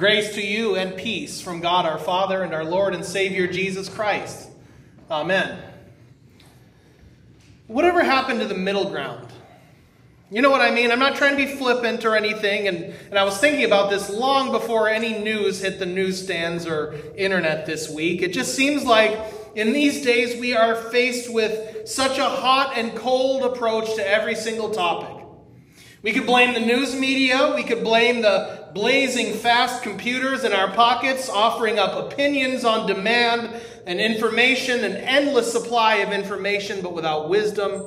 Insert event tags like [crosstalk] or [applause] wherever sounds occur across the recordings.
Grace to you and peace from God our Father and our Lord and Savior Jesus Christ. Amen. Whatever happened to the middle ground? You know what I mean? I'm not trying to be flippant or anything, and, and I was thinking about this long before any news hit the newsstands or internet this week. It just seems like in these days we are faced with such a hot and cold approach to every single topic. We could blame the news media, we could blame the blazing fast computers in our pockets, offering up opinions on demand and information, an endless supply of information, but without wisdom.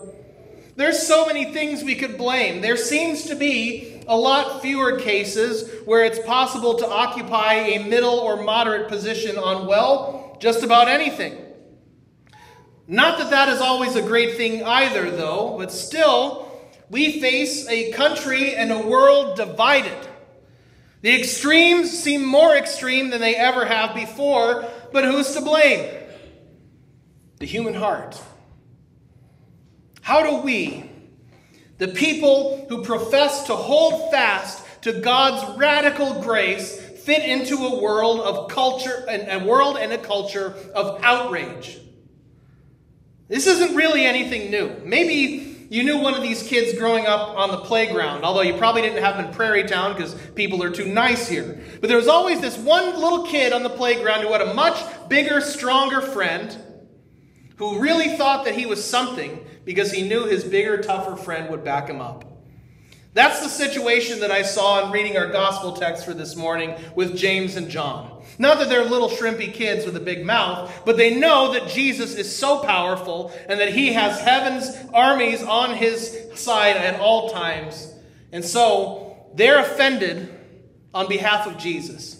There's so many things we could blame. There seems to be a lot fewer cases where it's possible to occupy a middle or moderate position on, well, just about anything. Not that that is always a great thing either, though, but still, we face a country and a world divided. The extremes seem more extreme than they ever have before, but who's to blame? The human heart. How do we, the people who profess to hold fast to God's radical grace, fit into a world of culture and a world and a culture of outrage? This isn't really anything new. Maybe you knew one of these kids growing up on the playground, although you probably didn't have them in Prairie Town because people are too nice here. But there was always this one little kid on the playground who had a much bigger, stronger friend who really thought that he was something because he knew his bigger, tougher friend would back him up. That's the situation that I saw in reading our gospel text for this morning with James and John. Not that they're little shrimpy kids with a big mouth, but they know that Jesus is so powerful and that he has heaven's armies on his side at all times. And so they're offended on behalf of Jesus.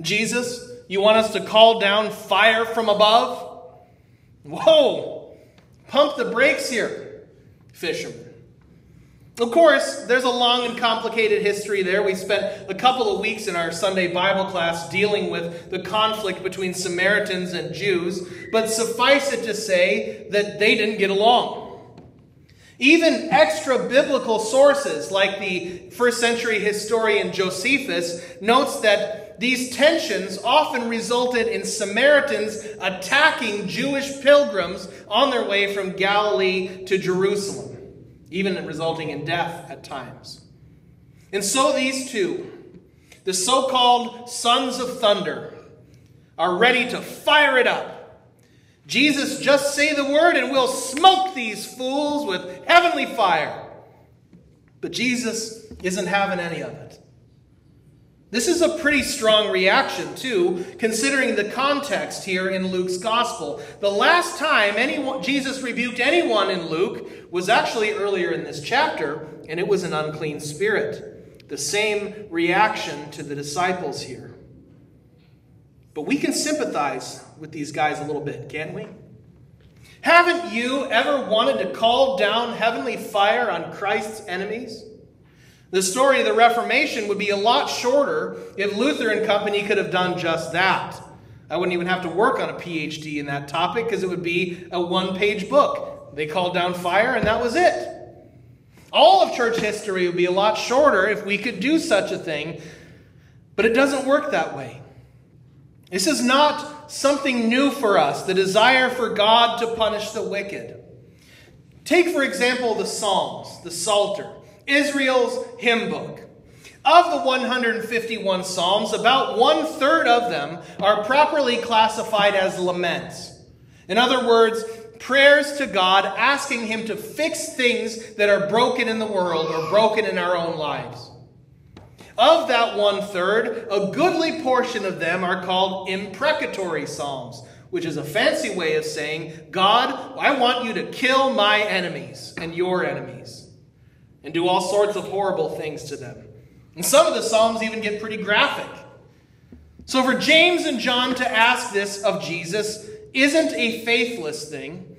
Jesus, you want us to call down fire from above? Whoa! Pump the brakes here, fishermen. Of course, there's a long and complicated history there. We spent a couple of weeks in our Sunday Bible class dealing with the conflict between Samaritans and Jews, but suffice it to say that they didn't get along. Even extra biblical sources, like the first century historian Josephus, notes that these tensions often resulted in Samaritans attacking Jewish pilgrims on their way from Galilee to Jerusalem even resulting in death at times. And so these two, the so called sons of thunder, are ready to fire it up. Jesus, just say the word and we'll smoke these fools with heavenly fire. But Jesus isn't having any of it. This is a pretty strong reaction, too, considering the context here in Luke's gospel. The last time anyone, Jesus rebuked anyone in Luke was actually earlier in this chapter, and it was an unclean spirit. The same reaction to the disciples here. But we can sympathize with these guys a little bit, can't we? Haven't you ever wanted to call down heavenly fire on Christ's enemies? The story of the Reformation would be a lot shorter if Luther and company could have done just that. I wouldn't even have to work on a PhD in that topic because it would be a one page book. They called down fire and that was it. All of church history would be a lot shorter if we could do such a thing, but it doesn't work that way. This is not something new for us, the desire for God to punish the wicked. Take, for example, the Psalms, the Psalter. Israel's hymn book. Of the 151 Psalms, about one third of them are properly classified as laments. In other words, prayers to God asking Him to fix things that are broken in the world or broken in our own lives. Of that one third, a goodly portion of them are called imprecatory Psalms, which is a fancy way of saying, God, I want you to kill my enemies and your enemies and do all sorts of horrible things to them. And some of the Psalms even get pretty graphic. So for James and John to ask this of Jesus isn't a faithless thing.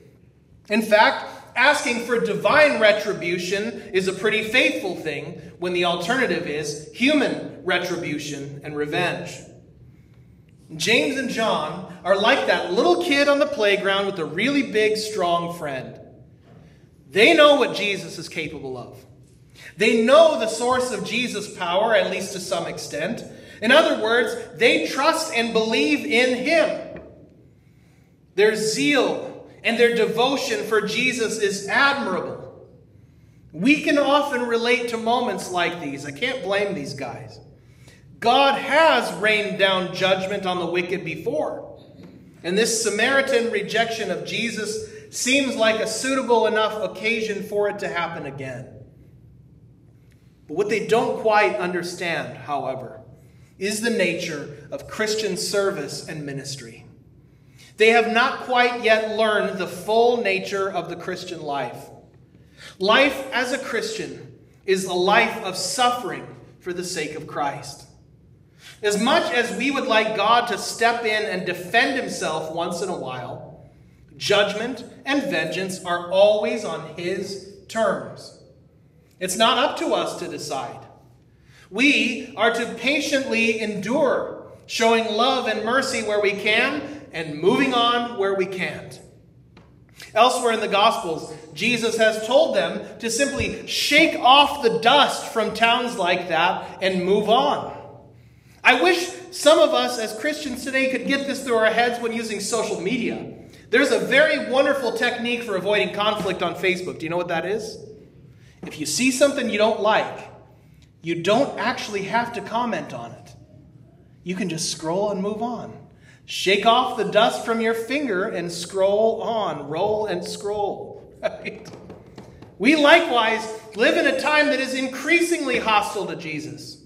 In fact, asking for divine retribution is a pretty faithful thing when the alternative is human retribution and revenge. James and John are like that little kid on the playground with a really big, strong friend. They know what Jesus is capable of. They know the source of Jesus' power, at least to some extent. In other words, they trust and believe in him. Their zeal and their devotion for Jesus is admirable. We can often relate to moments like these. I can't blame these guys. God has rained down judgment on the wicked before. And this Samaritan rejection of Jesus seems like a suitable enough occasion for it to happen again. But what they don't quite understand, however, is the nature of Christian service and ministry. They have not quite yet learned the full nature of the Christian life. Life as a Christian is a life of suffering for the sake of Christ. As much as we would like God to step in and defend himself once in a while, judgment and vengeance are always on his terms. It's not up to us to decide. We are to patiently endure, showing love and mercy where we can and moving on where we can't. Elsewhere in the Gospels, Jesus has told them to simply shake off the dust from towns like that and move on. I wish some of us as Christians today could get this through our heads when using social media. There's a very wonderful technique for avoiding conflict on Facebook. Do you know what that is? If you see something you don't like, you don't actually have to comment on it. You can just scroll and move on. Shake off the dust from your finger and scroll on. Roll and scroll. [laughs] Right? We likewise live in a time that is increasingly hostile to Jesus.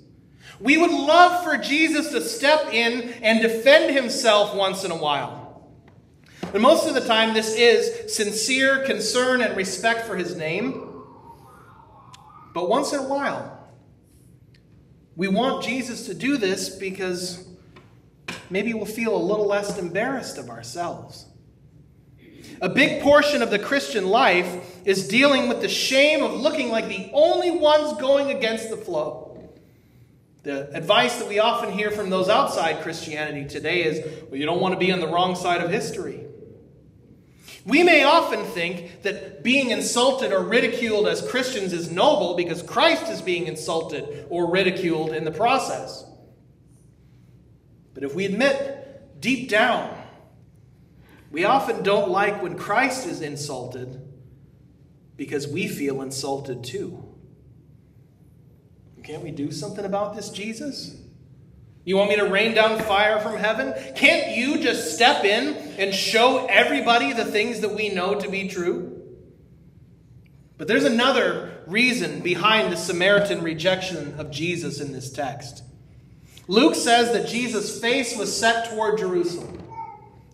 We would love for Jesus to step in and defend himself once in a while. But most of the time, this is sincere concern and respect for his name. But once in a while, we want Jesus to do this because maybe we'll feel a little less embarrassed of ourselves. A big portion of the Christian life is dealing with the shame of looking like the only ones going against the flow. The advice that we often hear from those outside Christianity today is well, you don't want to be on the wrong side of history. We may often think that being insulted or ridiculed as Christians is noble because Christ is being insulted or ridiculed in the process. But if we admit deep down, we often don't like when Christ is insulted because we feel insulted too. Can't we do something about this, Jesus? You want me to rain down fire from heaven? Can't you just step in and show everybody the things that we know to be true? But there's another reason behind the Samaritan rejection of Jesus in this text. Luke says that Jesus' face was set toward Jerusalem.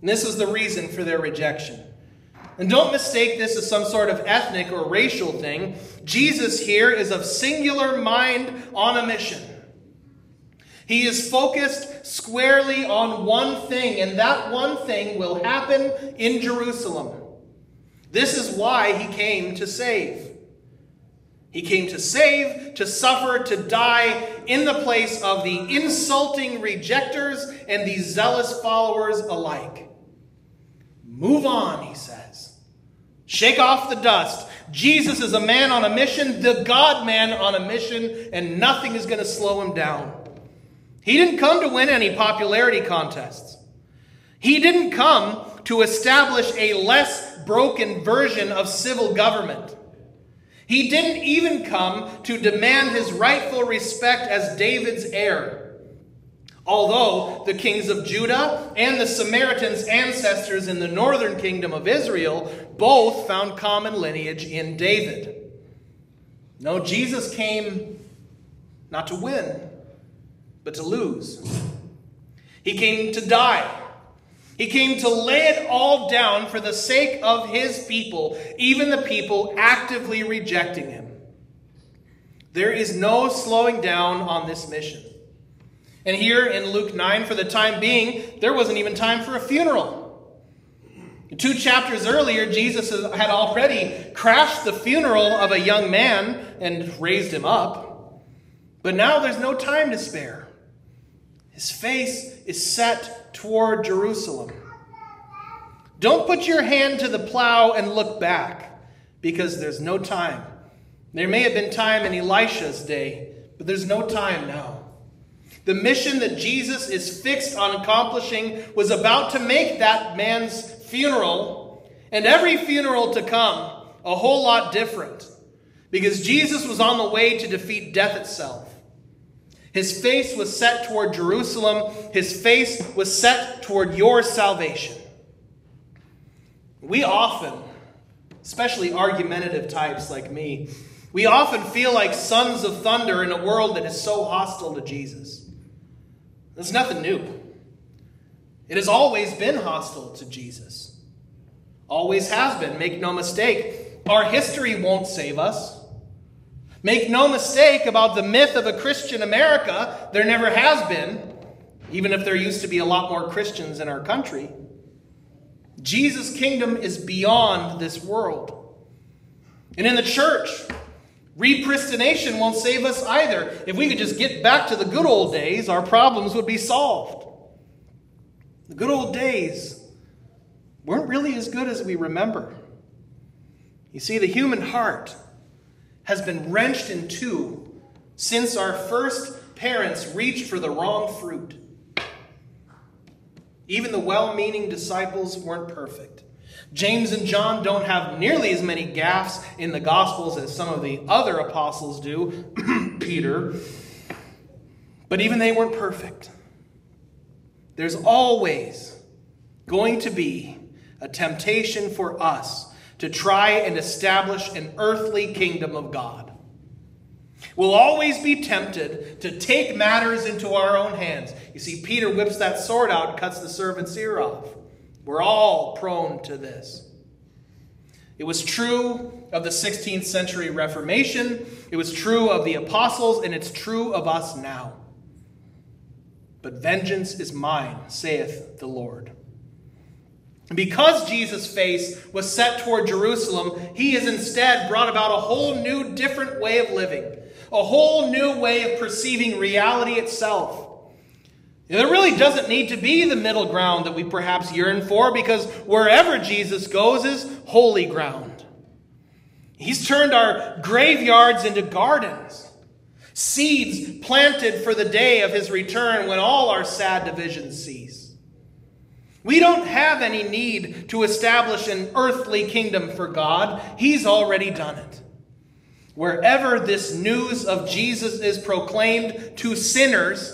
And this was the reason for their rejection. And don't mistake this as some sort of ethnic or racial thing. Jesus here is of singular mind on a mission. He is focused squarely on one thing, and that one thing will happen in Jerusalem. This is why he came to save. He came to save, to suffer, to die in the place of the insulting rejectors and the zealous followers alike. Move on, he says. Shake off the dust. Jesus is a man on a mission, the God man on a mission, and nothing is going to slow him down. He didn't come to win any popularity contests. He didn't come to establish a less broken version of civil government. He didn't even come to demand his rightful respect as David's heir. Although the kings of Judah and the Samaritans' ancestors in the northern kingdom of Israel both found common lineage in David. No, Jesus came not to win, but to lose. He came to die he came to lay it all down for the sake of his people, even the people actively rejecting him. There is no slowing down on this mission. And here in Luke 9, for the time being, there wasn't even time for a funeral. Two chapters earlier, Jesus had already crashed the funeral of a young man and raised him up. But now there's no time to spare. His face is set toward Jerusalem. Don't put your hand to the plow and look back, because there's no time. There may have been time in Elisha's day, but there's no time now. The mission that Jesus is fixed on accomplishing was about to make that man's funeral and every funeral to come a whole lot different because Jesus was on the way to defeat death itself. His face was set toward Jerusalem, his face was set toward your salvation. We often, especially argumentative types like me, we often feel like sons of thunder in a world that is so hostile to Jesus. There's nothing new. It has always been hostile to Jesus. Always has been. Make no mistake. Our history won't save us. Make no mistake about the myth of a Christian America. There never has been, even if there used to be a lot more Christians in our country. Jesus' kingdom is beyond this world. And in the church, repristination won't save us either. If we could just get back to the good old days, our problems would be solved. The good old days weren't really as good as we remember. You see, the human heart has been wrenched in two since our first parents reached for the wrong fruit. Even the well meaning disciples weren't perfect. James and John don't have nearly as many gaffes in the Gospels as some of the other apostles do, [clears throat] Peter, but even they weren't perfect. There's always going to be a temptation for us to try and establish an earthly kingdom of God. We'll always be tempted to take matters into our own hands. You see, Peter whips that sword out and cuts the servant's ear off. We're all prone to this. It was true of the 16th century Reformation, it was true of the apostles, and it's true of us now. But vengeance is mine, saith the Lord. Because Jesus' face was set toward Jerusalem, he has instead brought about a whole new, different way of living, a whole new way of perceiving reality itself. There really doesn't need to be the middle ground that we perhaps yearn for because wherever Jesus goes is holy ground. He's turned our graveyards into gardens, seeds planted for the day of his return when all our sad divisions cease. We don't have any need to establish an earthly kingdom for God, He's already done it. Wherever this news of Jesus is proclaimed to sinners,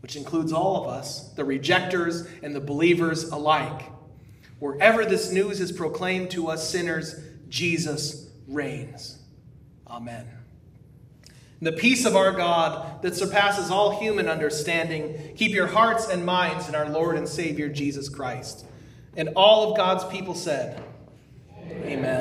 which includes all of us, the rejectors and the believers alike. Wherever this news is proclaimed to us sinners, Jesus reigns. Amen. The peace of our God that surpasses all human understanding, keep your hearts and minds in our Lord and Savior Jesus Christ. And all of God's people said, Amen. Amen.